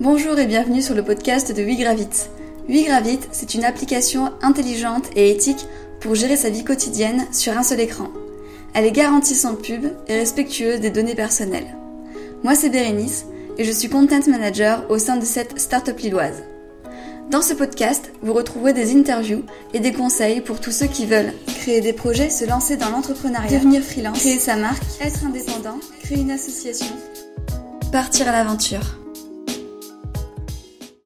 Bonjour et bienvenue sur le podcast de WeGravit. WeGravit, c'est une application intelligente et éthique pour gérer sa vie quotidienne sur un seul écran. Elle est garantie sans pub et respectueuse des données personnelles. Moi, c'est Bérénice et je suis Content Manager au sein de cette start-up lilloise. Dans ce podcast, vous retrouverez des interviews et des conseils pour tous ceux qui veulent créer des projets, se lancer dans l'entrepreneuriat, devenir freelance, créer sa marque, être indépendant, créer une association, partir à l'aventure.